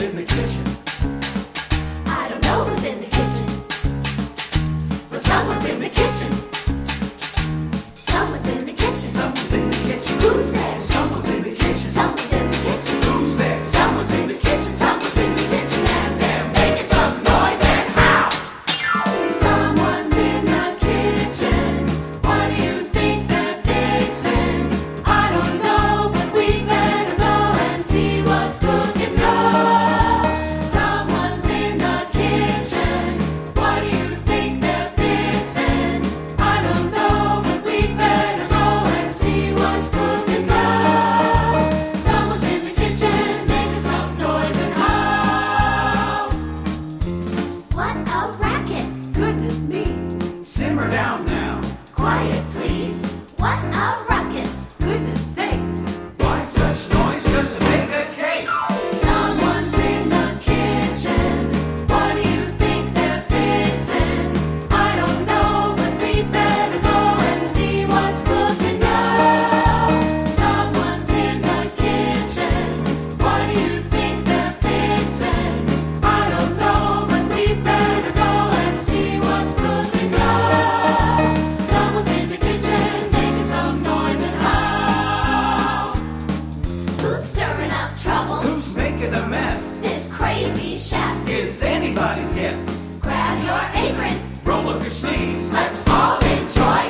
in the kitchen. a mess. This crazy chef is anybody's guess. Grab your apron, roll up your sleeves, let's all enjoy